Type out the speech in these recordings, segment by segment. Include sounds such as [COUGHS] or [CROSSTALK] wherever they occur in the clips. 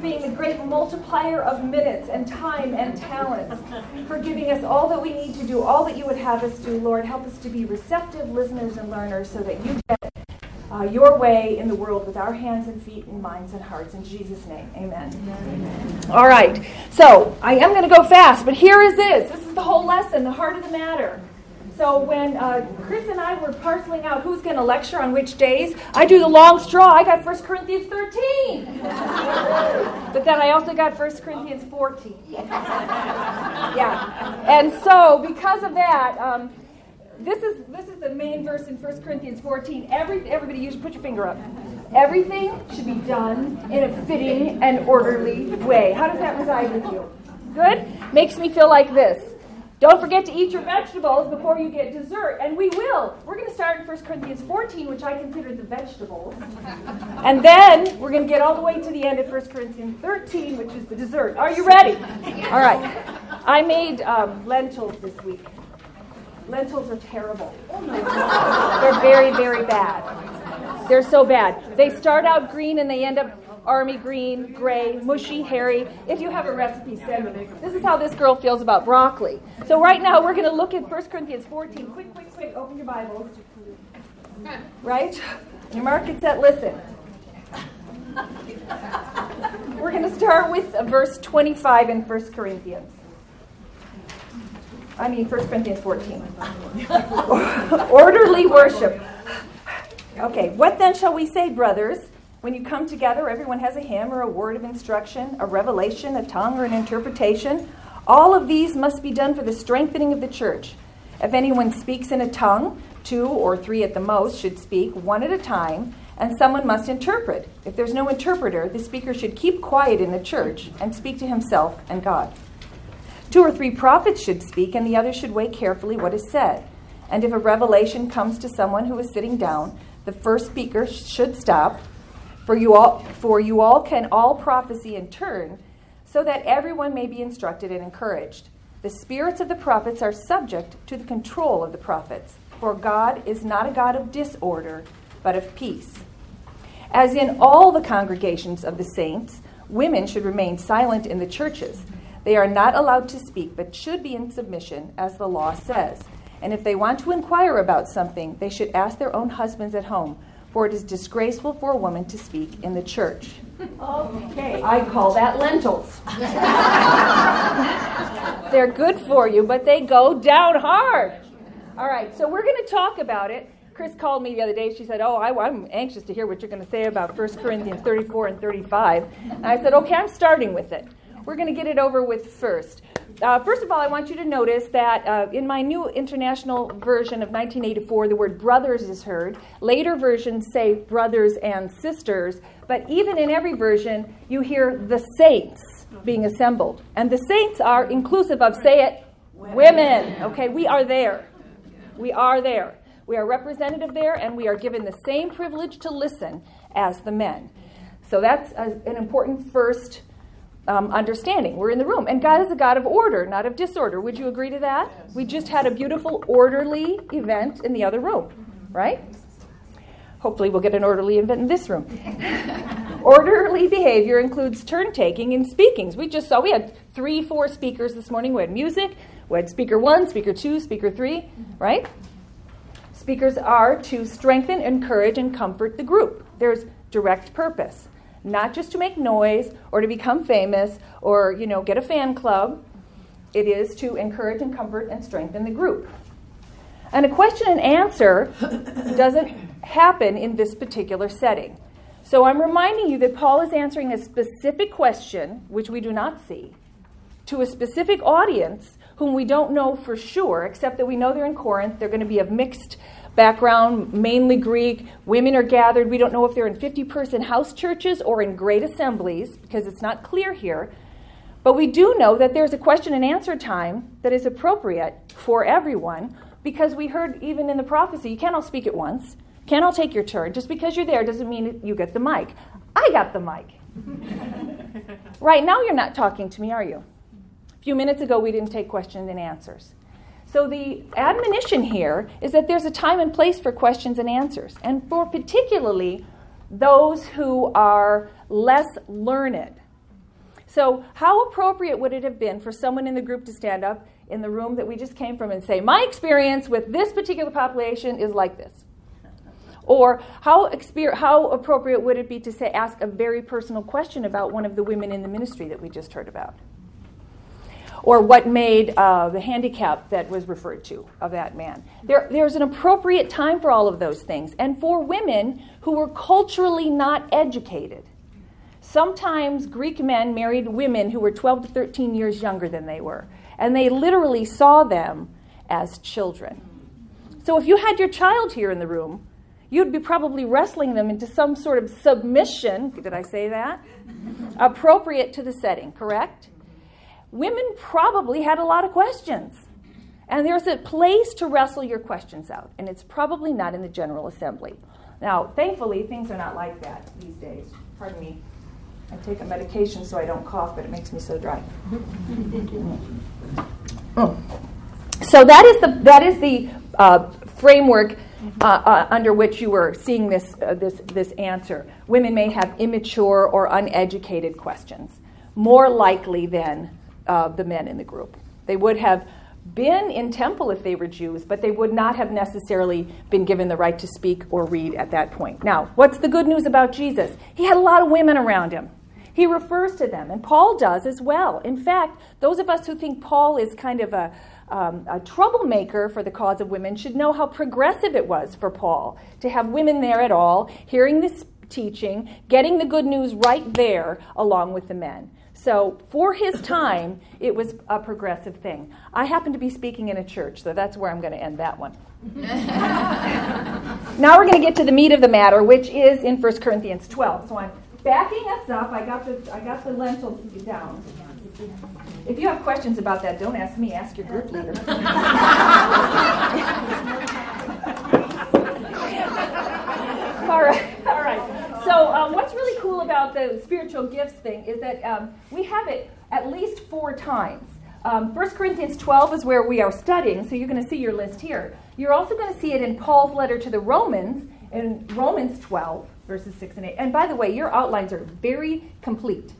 being the great multiplier of minutes and time and talents, for giving us all that we need to do, all that you would have us do. Lord, help us to be receptive listeners and learners so that you get uh, your way in the world with our hands and feet and minds and hearts. In Jesus' name, amen. amen. All right. So I am going to go fast, but here is this. This is the whole lesson, the heart of the matter. So when uh, Chris and I were parceling out who's going to lecture on which days, I do the long straw. I got 1 Corinthians 13. [LAUGHS] but then I also got 1 Corinthians 14. [LAUGHS] yeah. And so because of that, um, this is this is the main verse in 1 Corinthians 14. Every, everybody, you should put your finger up. Everything should be done in a fitting and orderly way. How does that reside with you? Good? Makes me feel like this. Don't forget to eat your vegetables before you get dessert. And we will. We're going to start in 1 Corinthians 14, which I consider the vegetables. [LAUGHS] And then we're going to get all the way to the end of 1 Corinthians 13, which is the dessert. Are you ready? [LAUGHS] All right. I made um, lentils this week. Lentils are terrible. They're very, very bad. They're so bad. They start out green and they end up army green, gray, mushy, hairy. If you have a recipe, send me. This is how this girl feels about broccoli. So right now we're going to look at 1 Corinthians 14. Quick, quick, quick. Open your Bibles. Right? Your mark it set. Listen. We're going to start with verse 25 in 1 Corinthians. I mean, 1 Corinthians 14. [LAUGHS] Orderly worship. Okay, what then shall we say, brothers? When you come together, everyone has a hymn or a word of instruction, a revelation, a tongue, or an interpretation. All of these must be done for the strengthening of the church. If anyone speaks in a tongue, two or three at the most should speak, one at a time, and someone must interpret. If there's no interpreter, the speaker should keep quiet in the church and speak to himself and God. Two or three prophets should speak, and the others should weigh carefully what is said. And if a revelation comes to someone who is sitting down, the first speaker should stop for you all, for you all can all prophecy in turn, so that everyone may be instructed and encouraged. The spirits of the prophets are subject to the control of the prophets, for God is not a God of disorder, but of peace. As in all the congregations of the saints, women should remain silent in the churches. They are not allowed to speak, but should be in submission, as the law says. And if they want to inquire about something, they should ask their own husbands at home for it is disgraceful for a woman to speak in the church. Okay, I call that lentils. [LAUGHS] They're good for you, but they go down hard. All right, so we're going to talk about it. Chris called me the other day. She said, Oh, I, am anxious to hear what you're going to say about 1 Corinthians 34 and 35. And I said, Okay, I'm starting with it. We're going to get it over with first. Uh, first of all, I want you to notice that uh, in my new international version of 1984, the word brothers is heard. Later versions say brothers and sisters, but even in every version, you hear the saints being assembled. And the saints are inclusive of, say it, women. Okay, we are there. We are there. We are representative there, and we are given the same privilege to listen as the men. So that's a, an important first um, understanding. We're in the room. And God is a God of order, not of disorder. Would you agree to that? Yes. We just had a beautiful, orderly event in the other room, right? Hopefully, we'll get an orderly event in this room. [LAUGHS] orderly behavior includes turn taking and speakings. We just saw we had three, four speakers this morning. We had music, we had speaker one, speaker two, speaker three, right? Speakers are to strengthen, encourage, and comfort the group. There's direct purpose not just to make noise or to become famous or you know get a fan club. It is to encourage and comfort and strengthen the group. And a question and answer doesn't happen in this particular setting. So i'm reminding you that paul is answering a specific question which we do not see to a specific audience whom we don't know for sure except that we know they're in corinth. They're going to be of mixed background, mainly Greek. Women are gathered. We don't know if they're in 50 person house churches or in great assemblies because it's not clear here. But we do know that there's a question and answer time that is appropriate for everyone because we heard even in the prophecy, you can't all speak at once, can't all take your turn. Just because you're there doesn't mean you get the mic. I got the mic. [LAUGHS] right now, you're not talking to me, are you? A few minutes ago, we didn't take questions and answers. So the admonition here is that there's a time and place for questions and answers, and for particularly those who are less learned So, how appropriate would it have been for someone in the group to stand up in the room that we just came from and say, My experience with this particular population is like this? Or how, exper- how appropriate would it be to say, ask a very personal question about one of the women in the ministry that we just heard about? Or what made uh, the handicap that was referred to of that man? There, there's an appropriate time for all of those things. And for women who were culturally not educated, sometimes Greek men married women who were 12 to 13 years younger than they were. And they literally saw them as children. So if you had your child here in the room, you'd be probably wrestling them into some sort of submission, did I say that? Appropriate to the setting, correct? Women probably had a lot of questions. And there's a place to wrestle your questions out, and it's probably not in the General Assembly. Now, thankfully, things are not like that these days. Pardon me. I take a medication so I don't cough, but it makes me so dry. So that is the that is the uh, framework uh, uh, under which you were seeing this, uh, this, this answer. Women may have immature or uneducated questions, more likely than uh, the men in the group. They would have been in temple if they were Jews, but they would not have necessarily been given the right to speak or read at that point. Now, what's the good news about Jesus? He had a lot of women around him. He refers to them, and Paul does as well. In fact, those of us who think Paul is kind of a um, a troublemaker for the cause of women should know how progressive it was for Paul to have women there at all, hearing this teaching, getting the good news right there along with the men. So, for his time, it was a progressive thing. I happen to be speaking in a church, so that's where I'm going to end that one. [LAUGHS] now we're going to get to the meat of the matter, which is in 1 Corinthians 12. So I'm backing us up. I got the I got the lentils down. If you have questions about that, don't ask me, ask your group leader. [LAUGHS] all right, all right. So, um, what's really cool about the spiritual gifts thing is that um, we have it at least four times. Um, 1 Corinthians 12 is where we are studying, so you're going to see your list here. You're also going to see it in Paul's letter to the Romans, in Romans 12, verses 6 and 8. And by the way, your outlines are very complete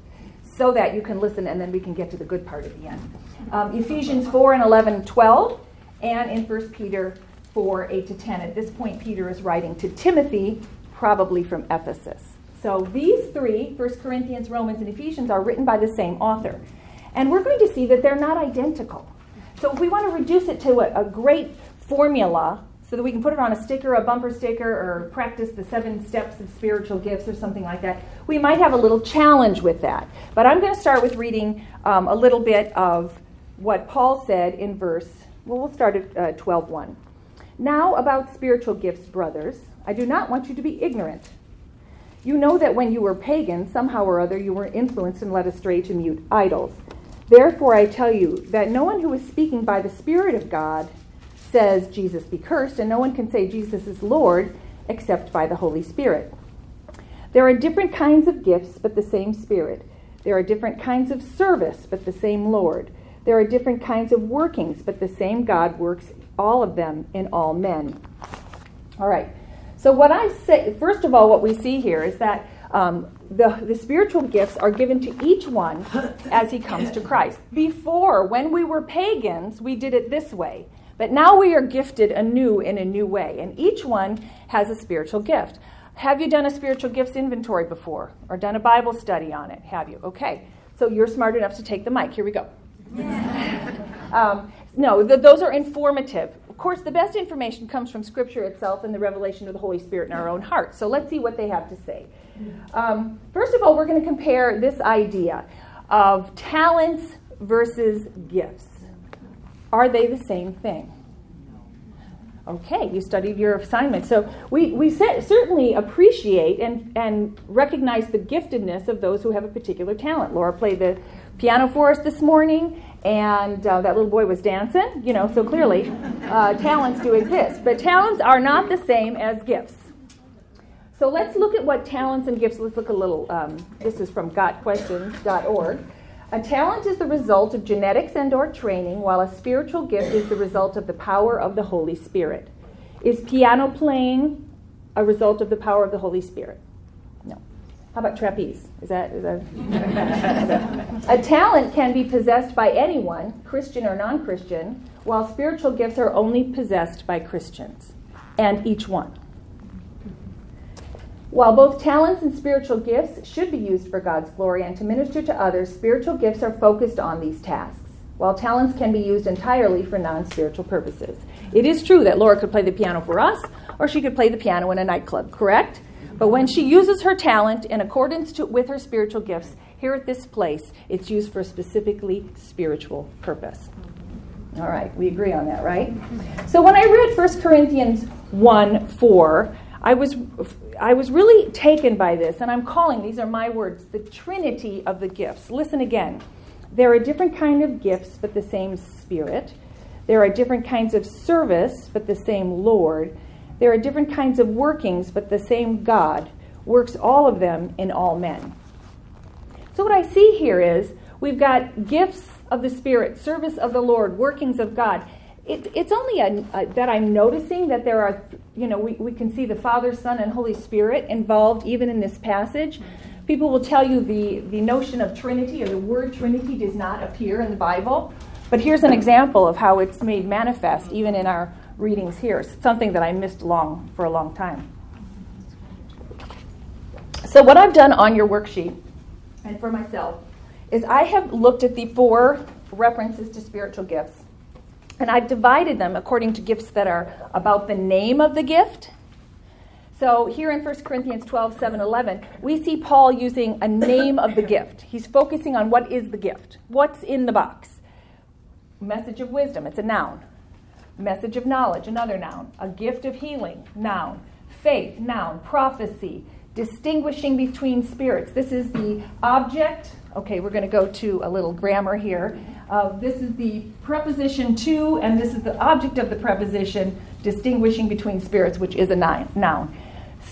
so that you can listen and then we can get to the good part at the end. Um, Ephesians 4 and 11, 12, and in 1 Peter 4, 8 to 10. At this point, Peter is writing to Timothy, probably from Ephesus. So these three, 1 Corinthians, Romans, and Ephesians, are written by the same author. And we're going to see that they're not identical. So if we want to reduce it to a, a great formula, so that we can put it on a sticker, a bumper sticker, or practice the seven steps of spiritual gifts or something like that. We might have a little challenge with that. But I'm going to start with reading um, a little bit of what Paul said in verse, well, we'll start at uh, 12.1. Now about spiritual gifts, brothers, I do not want you to be ignorant. You know that when you were pagans, somehow or other you were influenced and led astray to mute idols. Therefore I tell you that no one who is speaking by the Spirit of God says Jesus be cursed, and no one can say Jesus is Lord except by the Holy Spirit. There are different kinds of gifts, but the same Spirit. There are different kinds of service, but the same Lord. There are different kinds of workings, but the same God works all of them in all men. All right. So, what I say, first of all, what we see here is that um, the, the spiritual gifts are given to each one as he comes to Christ. Before, when we were pagans, we did it this way. But now we are gifted anew in a new way, and each one has a spiritual gift. Have you done a spiritual gifts inventory before or done a Bible study on it? Have you? Okay. So you're smart enough to take the mic. Here we go. [LAUGHS] um, no, those are informative. Course, the best information comes from Scripture itself and the revelation of the Holy Spirit in our own hearts. So let's see what they have to say. Um, first of all, we're going to compare this idea of talents versus gifts. Are they the same thing? Okay, you studied your assignment. So we, we certainly appreciate and, and recognize the giftedness of those who have a particular talent. Laura played the piano for us this morning, and uh, that little boy was dancing, you know, so clearly uh, talents do exist. But talents are not the same as gifts. So let's look at what talents and gifts, let's look a little, um, this is from gotquestions.org. A talent is the result of genetics and or training, while a spiritual gift is the result of the power of the Holy Spirit. Is piano playing a result of the power of the Holy Spirit? How about trapeze? Is that is that A talent can be possessed by anyone, Christian or non Christian, while spiritual gifts are only possessed by Christians, and each one. While both talents and spiritual gifts should be used for God's glory and to minister to others, spiritual gifts are focused on these tasks, while talents can be used entirely for non spiritual purposes. It is true that Laura could play the piano for us, or she could play the piano in a nightclub, correct? But when she uses her talent in accordance to, with her spiritual gifts, here at this place, it's used for a specifically spiritual purpose. All right, we agree on that, right? So when I read 1 Corinthians 1 4, I was, I was really taken by this, and I'm calling, these are my words, the trinity of the gifts. Listen again. There are different kind of gifts, but the same Spirit. There are different kinds of service, but the same Lord. There are different kinds of workings, but the same God works all of them in all men. So, what I see here is we've got gifts of the Spirit, service of the Lord, workings of God. It, it's only a, a, that I'm noticing that there are, you know, we, we can see the Father, Son, and Holy Spirit involved even in this passage. People will tell you the, the notion of Trinity or the word Trinity does not appear in the Bible. But here's an example of how it's made manifest even in our readings here, something that I missed long for a long time. So what I've done on your worksheet and for myself is I have looked at the four references to spiritual gifts and I've divided them according to gifts that are about the name of the gift. So here in 1 Corinthians 12, 7, 11, we see Paul using a name of the gift. He's focusing on what is the gift, what's in the box. Message of wisdom, it's a noun. Message of knowledge, another noun. A gift of healing, noun. Faith, noun. Prophecy, distinguishing between spirits. This is the object. Okay, we're going to go to a little grammar here. Uh, this is the preposition to, and this is the object of the preposition, distinguishing between spirits, which is a noun.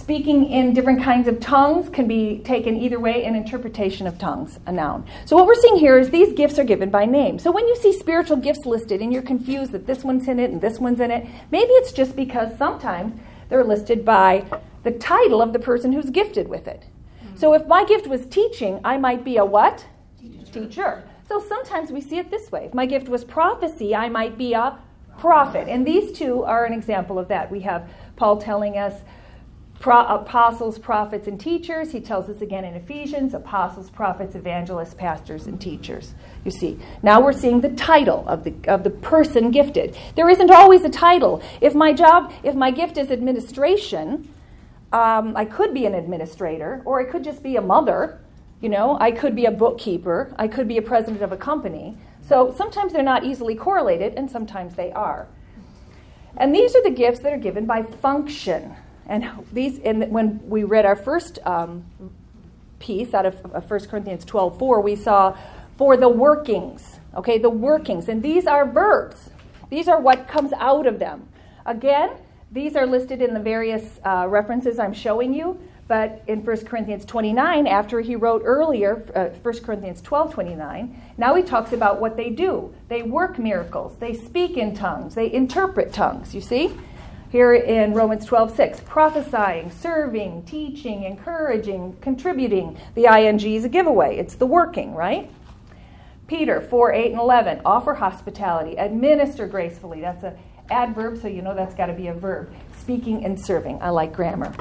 Speaking in different kinds of tongues can be taken either way, an interpretation of tongues, a noun. So, what we're seeing here is these gifts are given by name. So, when you see spiritual gifts listed and you're confused that this one's in it and this one's in it, maybe it's just because sometimes they're listed by the title of the person who's gifted with it. Mm-hmm. So, if my gift was teaching, I might be a what? Teacher. Teacher. So, sometimes we see it this way. If my gift was prophecy, I might be a prophet. And these two are an example of that. We have Paul telling us, Pro- apostles, prophets, and teachers. He tells us again in Ephesians apostles, prophets, evangelists, pastors, and teachers. You see, now we're seeing the title of the, of the person gifted. There isn't always a title. If my job, if my gift is administration, um, I could be an administrator, or I could just be a mother. You know, I could be a bookkeeper, I could be a president of a company. So sometimes they're not easily correlated, and sometimes they are. And these are the gifts that are given by function. And these, and when we read our first um, piece out of, of 1 Corinthians 12 4, we saw for the workings, okay, the workings. And these are verbs, these are what comes out of them. Again, these are listed in the various uh, references I'm showing you. But in 1 Corinthians 29, after he wrote earlier, uh, 1 Corinthians 12 29, now he talks about what they do. They work miracles, they speak in tongues, they interpret tongues, you see? Here in Romans 12, 6, prophesying, serving, teaching, encouraging, contributing. The ing is a giveaway, it's the working, right? Peter 4, 8, and 11, offer hospitality, administer gracefully. That's an adverb, so you know that's got to be a verb. Speaking and serving. I like grammar.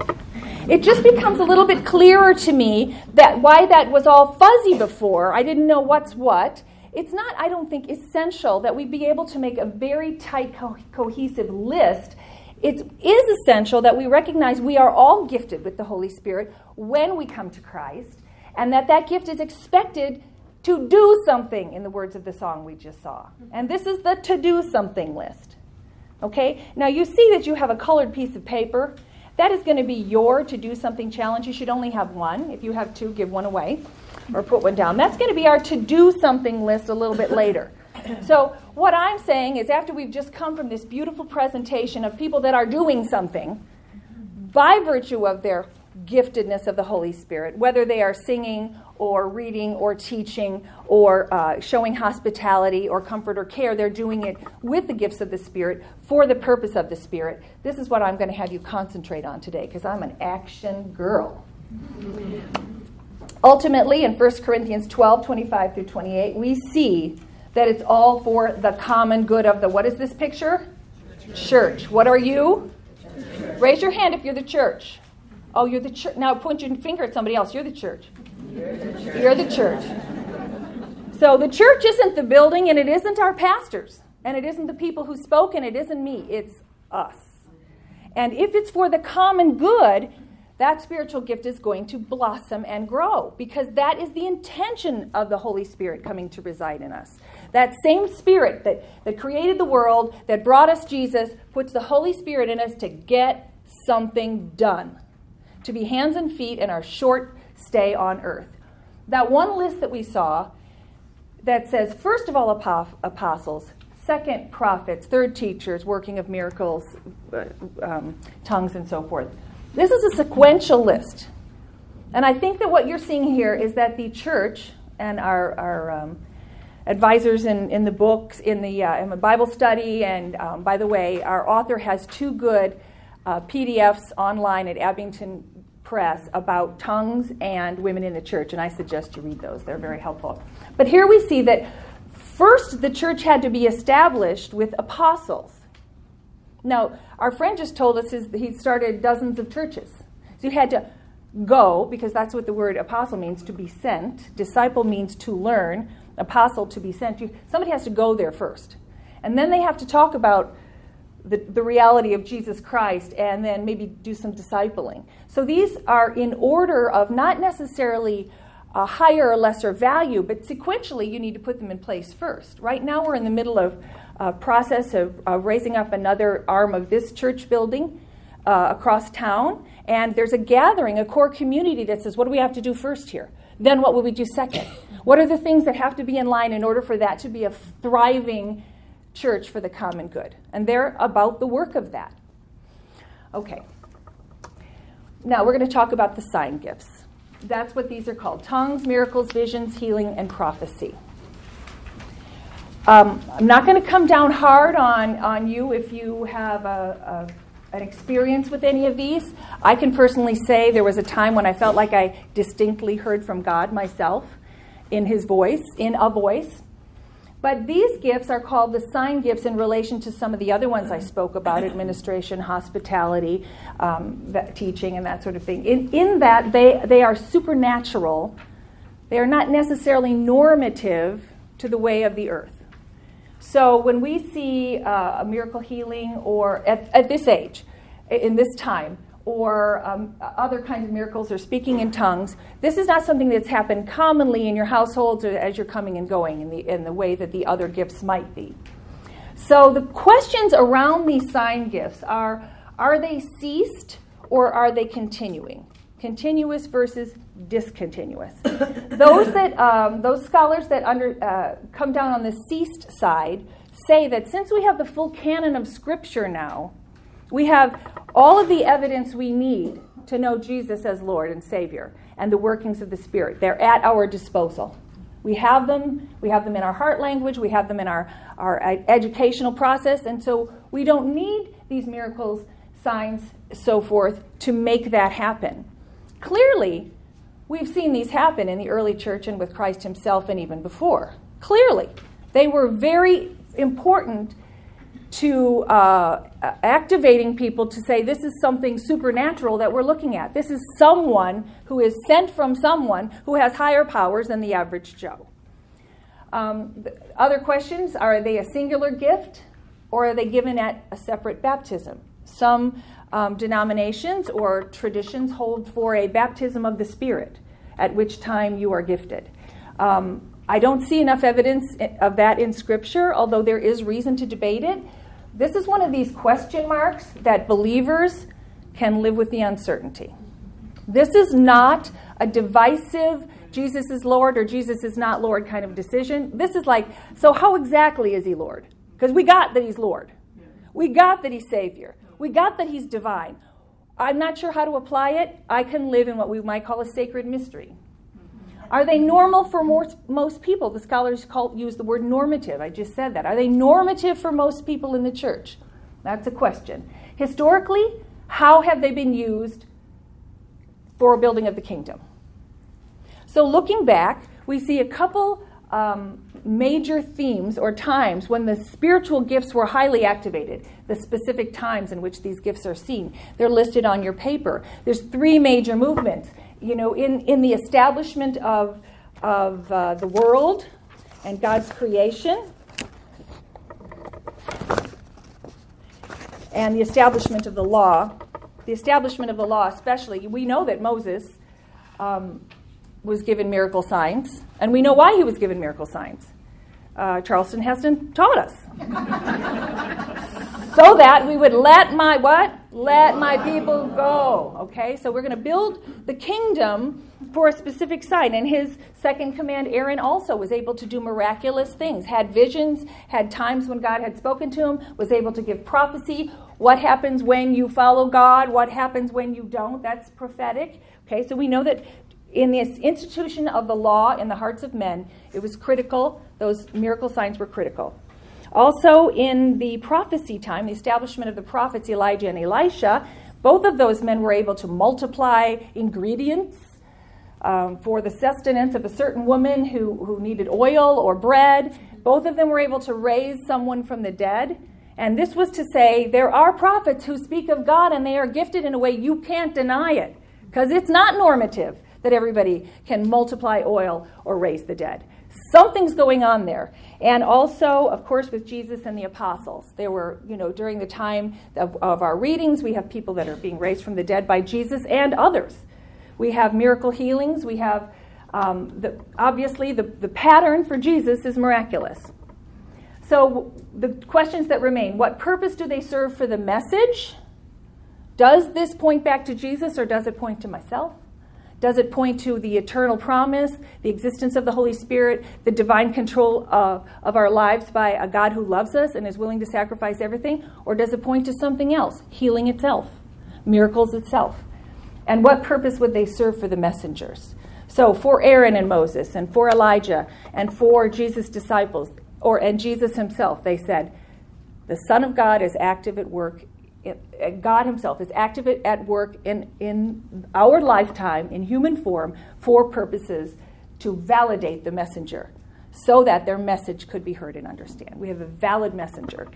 It just becomes a little bit clearer to me that why that was all fuzzy before. I didn't know what's what. It's not, I don't think, essential that we be able to make a very tight, co- cohesive list it is essential that we recognize we are all gifted with the Holy Spirit when we come to Christ, and that that gift is expected to do something, in the words of the song we just saw. And this is the to do something list. Okay? Now you see that you have a colored piece of paper. That is going to be your to do something challenge. You should only have one. If you have two, give one away or put one down. That's going to be our to do something list a little bit later. [CLEARS THROAT] So, what I'm saying is, after we've just come from this beautiful presentation of people that are doing something by virtue of their giftedness of the Holy Spirit, whether they are singing or reading or teaching or uh, showing hospitality or comfort or care, they're doing it with the gifts of the Spirit for the purpose of the Spirit. This is what I'm going to have you concentrate on today because I'm an action girl. ultimately, in 1 Corinthians 12 25 through 28, we see that it's all for the common good of the what is this picture? Church. church. What are you? Church. Raise your hand if you're the church. Oh, you're the church. Now point your finger at somebody else. You're the church. You're the church. You're the church. So the church isn't the building and it isn't our pastors and it isn't the people who spoke and it isn't me. It's us. And if it's for the common good, that spiritual gift is going to blossom and grow because that is the intention of the Holy Spirit coming to reside in us. That same Spirit that, that created the world, that brought us Jesus, puts the Holy Spirit in us to get something done, to be hands and feet in our short stay on earth. That one list that we saw that says, first of all, apostles, second, prophets, third, teachers, working of miracles, uh, um, tongues, and so forth. This is a sequential list. And I think that what you're seeing here is that the church and our, our um, advisors in, in the books, in the, uh, in the Bible study, and um, by the way, our author has two good uh, PDFs online at Abingdon Press about tongues and women in the church, and I suggest you read those. They're very helpful. But here we see that first the church had to be established with apostles. Now, our friend just told us his, he started dozens of churches. So you had to go, because that's what the word apostle means to be sent. Disciple means to learn, apostle to be sent. You, somebody has to go there first. And then they have to talk about the, the reality of Jesus Christ and then maybe do some discipling. So these are in order of not necessarily a higher or lesser value, but sequentially you need to put them in place first. Right now we're in the middle of a process of uh, raising up another arm of this church building uh, across town, and there's a gathering, a core community that says, what do we have to do first here? Then what will we do second? What are the things that have to be in line in order for that to be a thriving church for the common good. And they're about the work of that. Okay. Now we're going to talk about the sign gifts. That's what these are called tongues, miracles, visions, healing, and prophecy. Um, I'm not going to come down hard on, on you if you have a, a, an experience with any of these. I can personally say there was a time when I felt like I distinctly heard from God myself in His voice, in a voice. But these gifts are called the sign gifts in relation to some of the other ones I spoke about [COUGHS] administration, hospitality, um, teaching, and that sort of thing. In, in that, they, they are supernatural, they are not necessarily normative to the way of the earth. So when we see uh, a miracle healing, or at, at this age, in this time, or um, other kinds of miracles or speaking in tongues. This is not something that's happened commonly in your households or as you're coming and going in the, in the way that the other gifts might be. So the questions around these sign gifts are are they ceased or are they continuing? Continuous versus discontinuous. [COUGHS] those that um, those scholars that under uh, come down on the ceased side say that since we have the full canon of Scripture now, we have all of the evidence we need to know Jesus as Lord and Savior and the workings of the Spirit. They're at our disposal. We have them, we have them in our heart language, we have them in our, our educational process, and so we don't need these miracles, signs, so forth to make that happen. Clearly, we've seen these happen in the early church and with Christ himself and even before. Clearly, they were very important to uh, activating people to say this is something supernatural that we're looking at. This is someone who is sent from someone who has higher powers than the average Joe. Um, other questions are they a singular gift or are they given at a separate baptism? Some um, denominations or traditions hold for a baptism of the Spirit, at which time you are gifted. Um, I don't see enough evidence of that in Scripture, although there is reason to debate it. This is one of these question marks that believers can live with the uncertainty. This is not a divisive Jesus is Lord or Jesus is not Lord kind of decision. This is like, so how exactly is he Lord? Because we got that he's Lord. We got that he's Savior. We got that he's divine. I'm not sure how to apply it. I can live in what we might call a sacred mystery. Are they normal for most, most people? The scholars call, use the word normative. I just said that. Are they normative for most people in the church? That's a question. Historically, how have they been used for building of the kingdom? So, looking back, we see a couple um, major themes or times when the spiritual gifts were highly activated, the specific times in which these gifts are seen. They're listed on your paper. There's three major movements. You know, in, in the establishment of, of uh, the world and God's creation, and the establishment of the law, the establishment of the law, especially, we know that Moses um, was given miracle signs, and we know why he was given miracle signs. Uh, Charlton Heston taught us. [LAUGHS] so that we would let my what? Let my people go. Okay, so we're going to build the kingdom for a specific sign. And his second command, Aaron also was able to do miraculous things, had visions, had times when God had spoken to him, was able to give prophecy. What happens when you follow God? What happens when you don't? That's prophetic. Okay, so we know that in this institution of the law in the hearts of men, it was critical. Those miracle signs were critical. Also, in the prophecy time, the establishment of the prophets Elijah and Elisha, both of those men were able to multiply ingredients um, for the sustenance of a certain woman who, who needed oil or bread. Both of them were able to raise someone from the dead. And this was to say, there are prophets who speak of God and they are gifted in a way you can't deny it because it's not normative that everybody can multiply oil or raise the dead. Something's going on there. And also, of course, with Jesus and the apostles. There were, you know, during the time of, of our readings, we have people that are being raised from the dead by Jesus and others. We have miracle healings. We have, um, the, obviously, the, the pattern for Jesus is miraculous. So, the questions that remain what purpose do they serve for the message? Does this point back to Jesus or does it point to myself? Does it point to the eternal promise, the existence of the Holy Spirit, the divine control of, of our lives by a God who loves us and is willing to sacrifice everything? Or does it point to something else, healing itself, miracles itself? And what purpose would they serve for the messengers? So, for Aaron and Moses, and for Elijah, and for Jesus' disciples, or and Jesus himself, they said, the Son of God is active at work God Himself is active at work in, in our lifetime in human form for purposes to validate the messenger so that their message could be heard and understood. We have a valid messenger.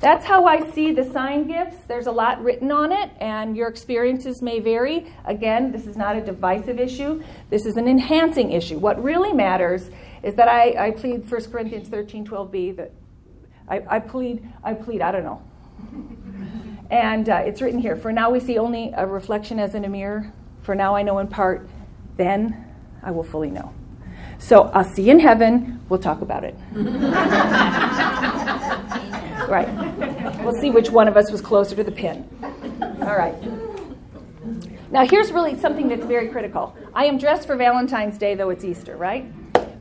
That's how I see the sign gifts. There's a lot written on it, and your experiences may vary. Again, this is not a divisive issue, this is an enhancing issue. What really matters is that I, I plead 1 Corinthians 13 12b, that I, I plead, I plead, I don't know. [LAUGHS] And uh, it's written here For now we see only a reflection as in a mirror. For now I know in part. Then I will fully know. So I'll see you in heaven. We'll talk about it. [LAUGHS] right. We'll see which one of us was closer to the pin. All right. Now, here's really something that's very critical. I am dressed for Valentine's Day, though it's Easter, right?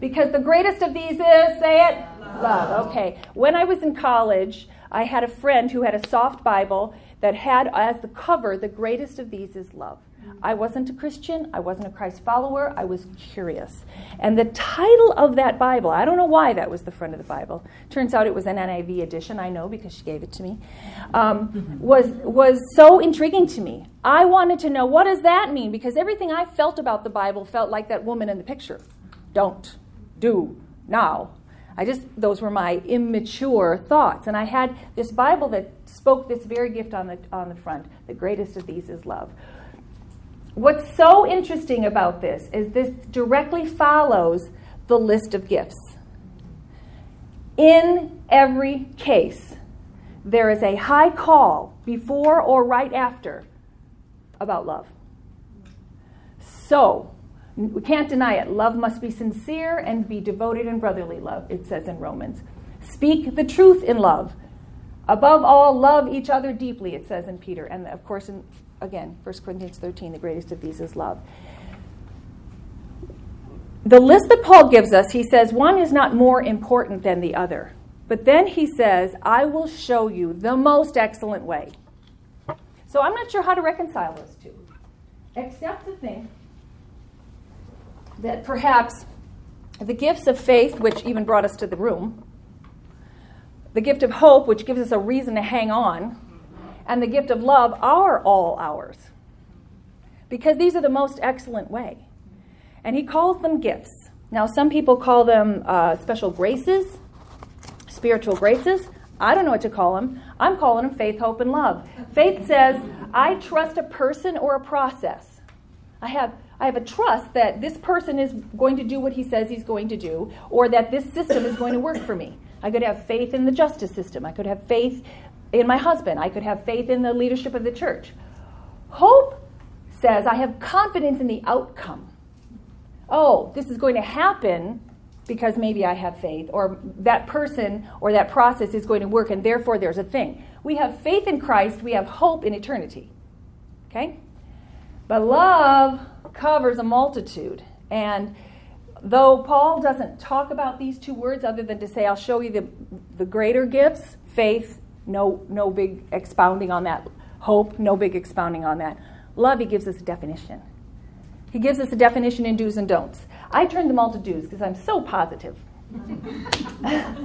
Because the greatest of these is, say it, love. Okay. When I was in college, I had a friend who had a soft Bible that had as the cover, the greatest of these is love. I wasn't a Christian. I wasn't a Christ follower. I was curious. And the title of that Bible, I don't know why that was the front of the Bible. Turns out it was an NIV edition, I know because she gave it to me, um, was, was so intriguing to me. I wanted to know what does that mean because everything I felt about the Bible felt like that woman in the picture. Don't, do, now, I just, those were my immature thoughts. And I had this Bible that spoke this very gift on the, on the front. The greatest of these is love. What's so interesting about this is this directly follows the list of gifts. In every case, there is a high call before or right after about love. So, we can't deny it. Love must be sincere and be devoted in brotherly love, it says in Romans. Speak the truth in love. Above all, love each other deeply, it says in Peter. And of course, in, again, 1 Corinthians 13, the greatest of these is love. The list that Paul gives us, he says, one is not more important than the other. But then he says, I will show you the most excellent way. So I'm not sure how to reconcile those two, except to think that perhaps the gifts of faith, which even brought us to the room, the gift of hope, which gives us a reason to hang on, and the gift of love are all ours. Because these are the most excellent way. And he calls them gifts. Now, some people call them uh, special graces, spiritual graces. I don't know what to call them. I'm calling them faith, hope, and love. Faith says, I trust a person or a process. I have, I have a trust that this person is going to do what he says he's going to do, or that this system is going to work for me. I could have faith in the justice system. I could have faith in my husband. I could have faith in the leadership of the church. Hope says, I have confidence in the outcome. Oh, this is going to happen because maybe I have faith, or that person or that process is going to work, and therefore there's a thing. We have faith in Christ, we have hope in eternity. Okay? But love covers a multitude. And though Paul doesn't talk about these two words other than to say, I'll show you the, the greater gifts, faith, no, no big expounding on that. Hope, no big expounding on that. Love, he gives us a definition. He gives us a definition in do's and don'ts. I turn them all to do's because I'm so positive. [LAUGHS]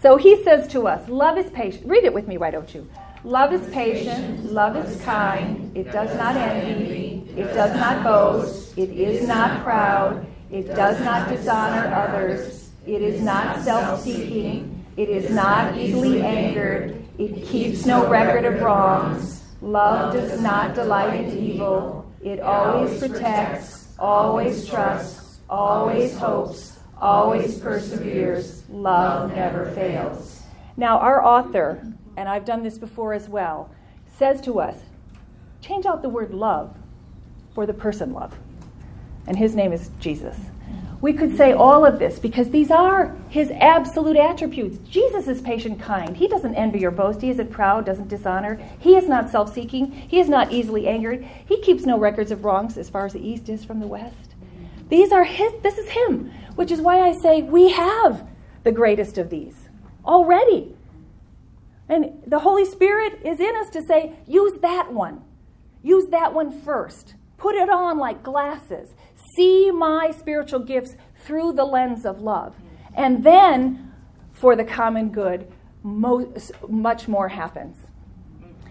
so he says to us, Love is patient. Read it with me, why don't you? Love is patient, love is kind, it does not envy, it does not boast, it is not proud, it does not dishonor others, it is not self seeking, it is not easily angered, it keeps no record of wrongs. Love does not delight in evil, it always protects, always trusts, always hopes, always perseveres. Love never fails. Now, our author, and I've done this before as well, says to us change out the word love for the person love. And his name is Jesus. We could say all of this because these are his absolute attributes. Jesus is patient, kind. He doesn't envy or boast. He isn't proud, doesn't dishonor. He is not self seeking. He is not easily angered. He keeps no records of wrongs as far as the east is from the west. These are his, this is him, which is why I say we have the greatest of these already. And the Holy Spirit is in us to say, use that one. Use that one first. Put it on like glasses. See my spiritual gifts through the lens of love. And then, for the common good, much more happens.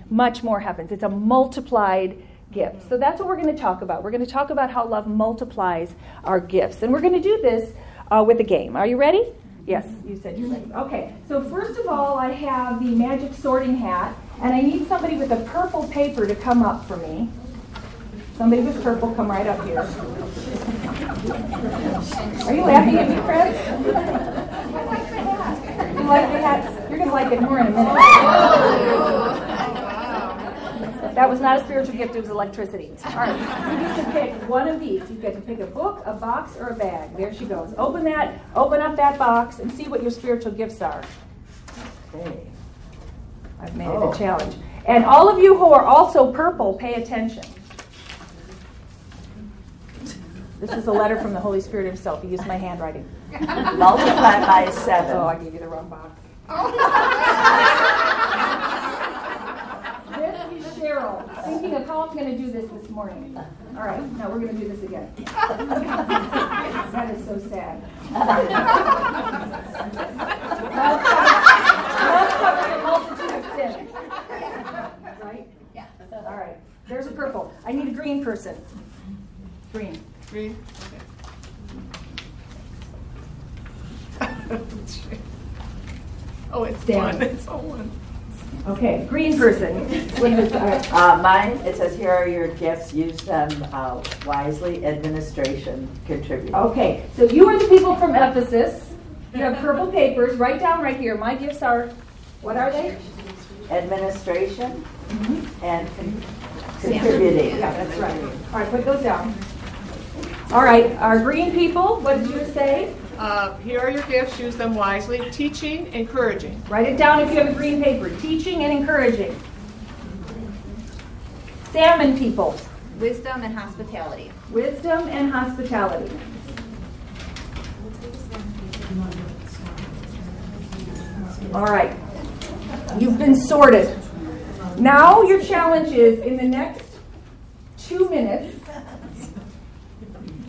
Much more happens. It's a multiplied gift. So that's what we're going to talk about. We're going to talk about how love multiplies our gifts. And we're going to do this uh, with a game. Are you ready? Yes, you said you're ready. Okay, so first of all, I have the magic sorting hat, and I need somebody with a purple paper to come up for me. Somebody with purple, come right up here. Are you laughing at me, Chris? You like the hat? You're going to like it more in a minute. That was not a spiritual gift, it was electricity. All right, you get to pick one of these. You get to pick a book, a box, or a bag. There she goes. Open that, open up that box, and see what your spiritual gifts are. Okay. I've made it a oh. challenge. And all of you who are also purple, pay attention. This is a letter from the Holy Spirit himself. He used my handwriting. [LAUGHS] Multiply by seven. Oh, I gave you the wrong box. this is Cheryl, thinking of how I'm going to do this this morning. All right, now we're going to do this again. that is so sad. Love covers a multitude of sins. Right? Yeah. All right. There's a purple. I need a green person. Green. Green? Okay. [LAUGHS] oh, it's Stand. one. It's all one. Okay, green person. What is it? Uh, mine, it says, here are your gifts, use them uh, wisely, administration, contribute. Okay, so you are the people from Ephesus. You have purple papers. Write down right here. My gifts are, what are they? Administration and con- contributing. Yeah, that's right. All right, put those down. All right, our green people, what did you say? Uh, here are your gifts. Use them wisely. Teaching, encouraging. Write it down if you have a green paper. Teaching and encouraging. Salmon people, Wisdom and hospitality. wisdom and hospitality. All right, you've been sorted. Now your challenge is in the next two minutes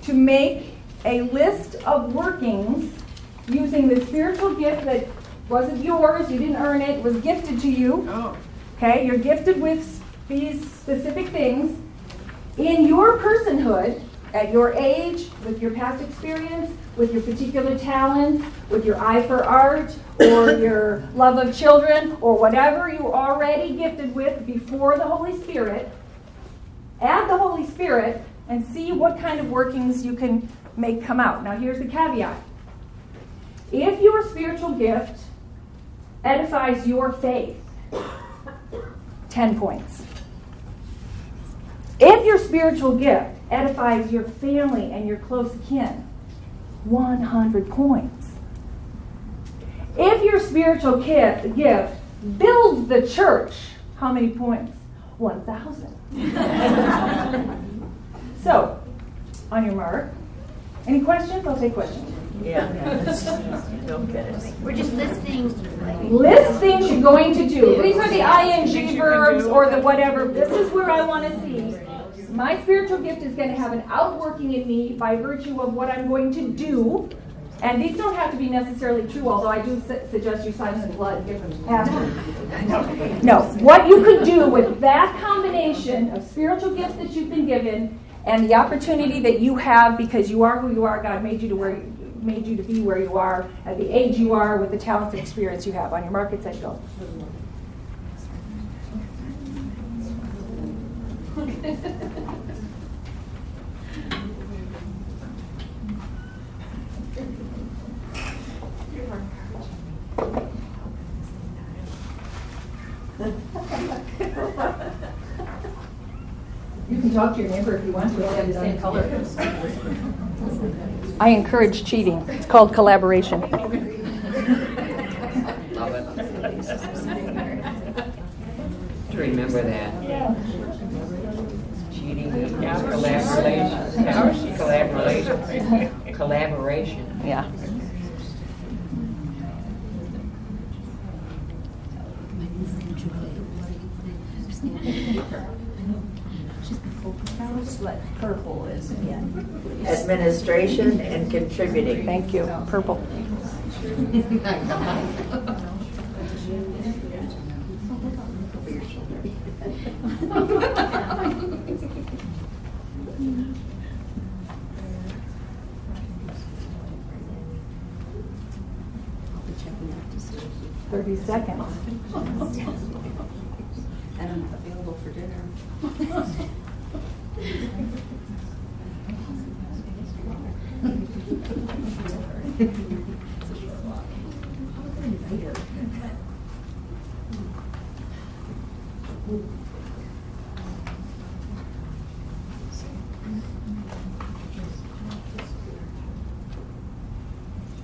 to make a list of workings using the spiritual gift that wasn't yours, you didn't earn it, was gifted to you. Oh. Okay, you're gifted with these specific things. In your personhood at your age, with your past experience, with your particular talents, with your eye for art, or [COUGHS] your love of children, or whatever you already gifted with before the Holy Spirit, add the Holy Spirit and see what kind of workings you can make come out. Now, here's the caveat if your spiritual gift edifies your faith, 10 points. If your spiritual gift edifies your family and your close kin, 100 points. If your spiritual gift, gift builds the church, how many points? 1,000. [LAUGHS] so, on your mark. Any questions? I'll take questions. Yeah. [LAUGHS] Don't get it. We're just listing. List things you're going to do. These are the ing verbs or the whatever. This is where I want to see. My spiritual gift is going to have an outworking in me by virtue of what I'm going to do. And these don't have to be necessarily true, although I do su- suggest you sign some blood and give them. No, no. What you could do with that combination of spiritual gifts that you've been given and the opportunity that you have because you are who you are, God made you to where made you to be where you are at the age you are with the talents and experience you have. On your market, set, go. [LAUGHS] You can talk to your neighbor if you want to. They have the same color. I encourage cheating. It's called collaboration. [LAUGHS] To remember that. Cheating is collaboration. Collaboration. Collaboration. Yeah. Purple is again. Administration and contributing. Thank you. Purple. Thirty seconds. And I'm available for dinner.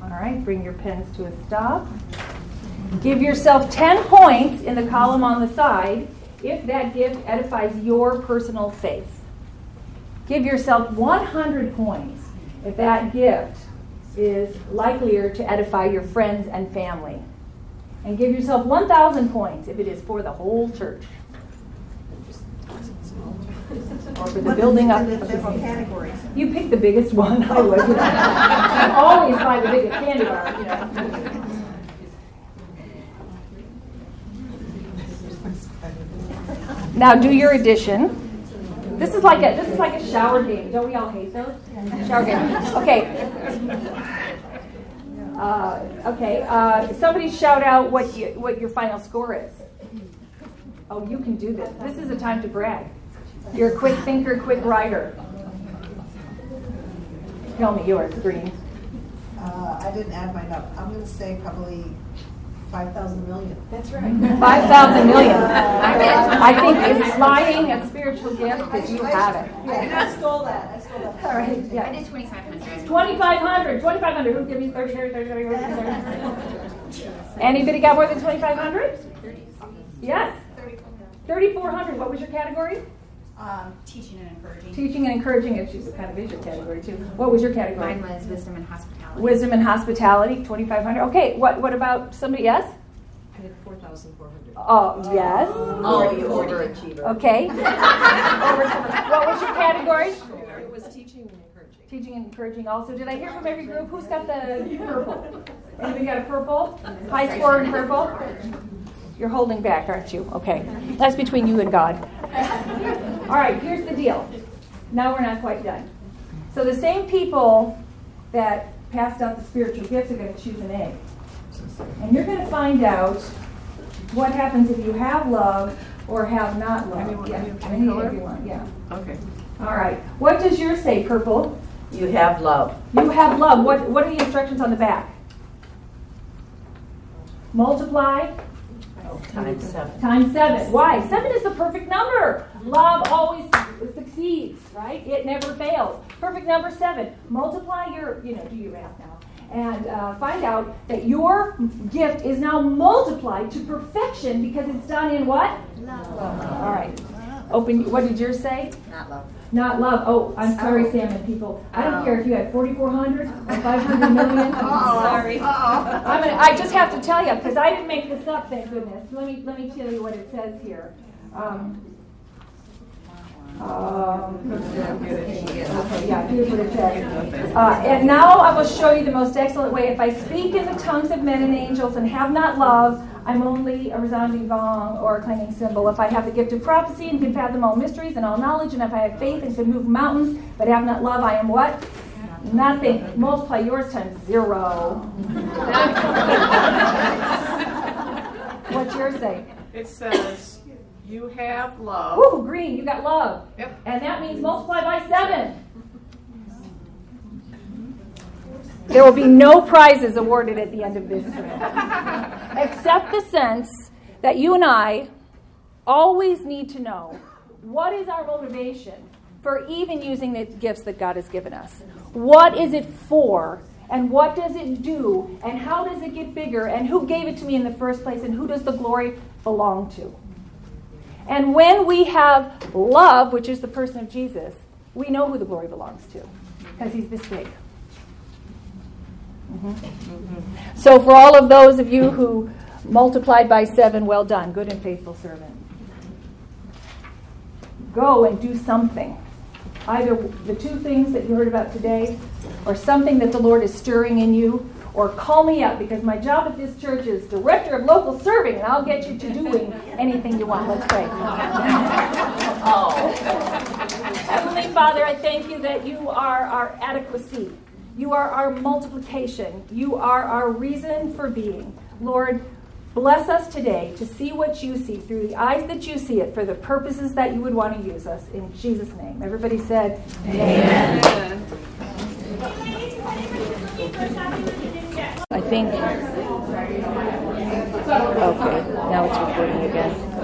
All right, bring your pens to a stop. Give yourself 10 points in the column on the side if that gift edifies your personal faith. Give yourself 100 points if that gift is likelier to edify your friends and family. And give yourself 1,000 points if it is for the whole church. Or for the building up. The of the several faith. categories. You pick the biggest [LAUGHS] one, I would. I always buy the biggest candy bar, you know. Now do your addition. This is like a this is like a shower game. Don't we all hate those? Shower game. Okay. Uh, okay. Uh, somebody shout out what you, what your final score is. Oh, you can do this. This is a time to brag. You're a quick thinker, quick writer. Tell me yours, Green. Uh, I didn't add mine up. I'm gonna say probably five thousand million. That's right. Five thousand million. [LAUGHS] I think it's flying a spiritual gift because you have it. Yeah, I stole that, I stole that. All right, Yeah. I did 2,500. 2,500, 2,500. Who give me 30, 30, 30, 30, 30, 30? Anybody got more than 2,500? Yes? 3,400. What was your category? Um, teaching and encouraging. Teaching and encouraging. It should kind of is your category too. What was your category? Mine was wisdom and hospitality. Wisdom and hospitality, 2,500. Okay, what, what about somebody? Yes? I had four thousand four hundred. Oh, yes. Oh, you overachiever. Okay. [LAUGHS] what was your category? It was teaching and encouraging. Teaching and encouraging also. Did I hear from every group? Who's got the purple? Anybody got a purple? High score in purple? You're holding back, aren't you? Okay. That's between you and God. All right, here's the deal. Now we're not quite done. So the same people that passed out the spiritual gifts are going to choose an A. And you're going to find out what happens if you have love or have not love. Anyone- yeah, any- any any color? everyone, yeah. Okay. All right. What does yours say, purple? You have love. You have love. What What are the instructions on the back? Multiply Times seven. times seven. Why? Seven is the perfect number. Love always succeeds, right? It never fails. Perfect number seven. Multiply your, you know, do your math now. And uh, find out that your gift is now multiplied to perfection because it's done in what? Love. All right. Open. What did yours say? Not love. Not love. Oh, I'm sorry, salmon people. I don't care if you had 4,400 or 500 million. [LAUGHS] Sorry. Uh-oh. I'm gonna, I just have to tell you because I didn't make this up. Thank goodness. Let me let me tell you what it says here. Um, um, okay, yeah, here's it says. Uh, and now I will show you the most excellent way. If I speak in the tongues of men and angels and have not love, I'm only a resounding gong or a clanging cymbal. If I have the gift of prophecy and can fathom all mysteries and all knowledge, and if I have faith and can move mountains, but have not love, I am what? Nothing. Multiply yours times zero. [LAUGHS] What's yours say? It says, you have love. Woo, green, you got love. Yep. And that means multiply by seven. There will be no prizes awarded at the end of this trip, [LAUGHS] except the sense that you and I always need to know what is our motivation for even using the gifts that God has given us. What is it for? And what does it do? And how does it get bigger? And who gave it to me in the first place? And who does the glory belong to? And when we have love, which is the person of Jesus, we know who the glory belongs to because he's this big. Mhm. So, for all of those of you who multiplied by seven, well done, good and faithful servant. Go and do something. Either the two things that you heard about today, or something that the Lord is stirring in you, or call me up because my job at this church is director of local serving, and I'll get you to doing anything you want. Let's pray. [LAUGHS] oh. Heavenly Father, I thank you that you are our adequacy. You are our multiplication. You are our reason for being. Lord, bless us today to see what you see through the eyes that you see it for the purposes that you would want to use us. In Jesus' name. Everybody said, Amen. Amen. I think. Okay, now it's recording again.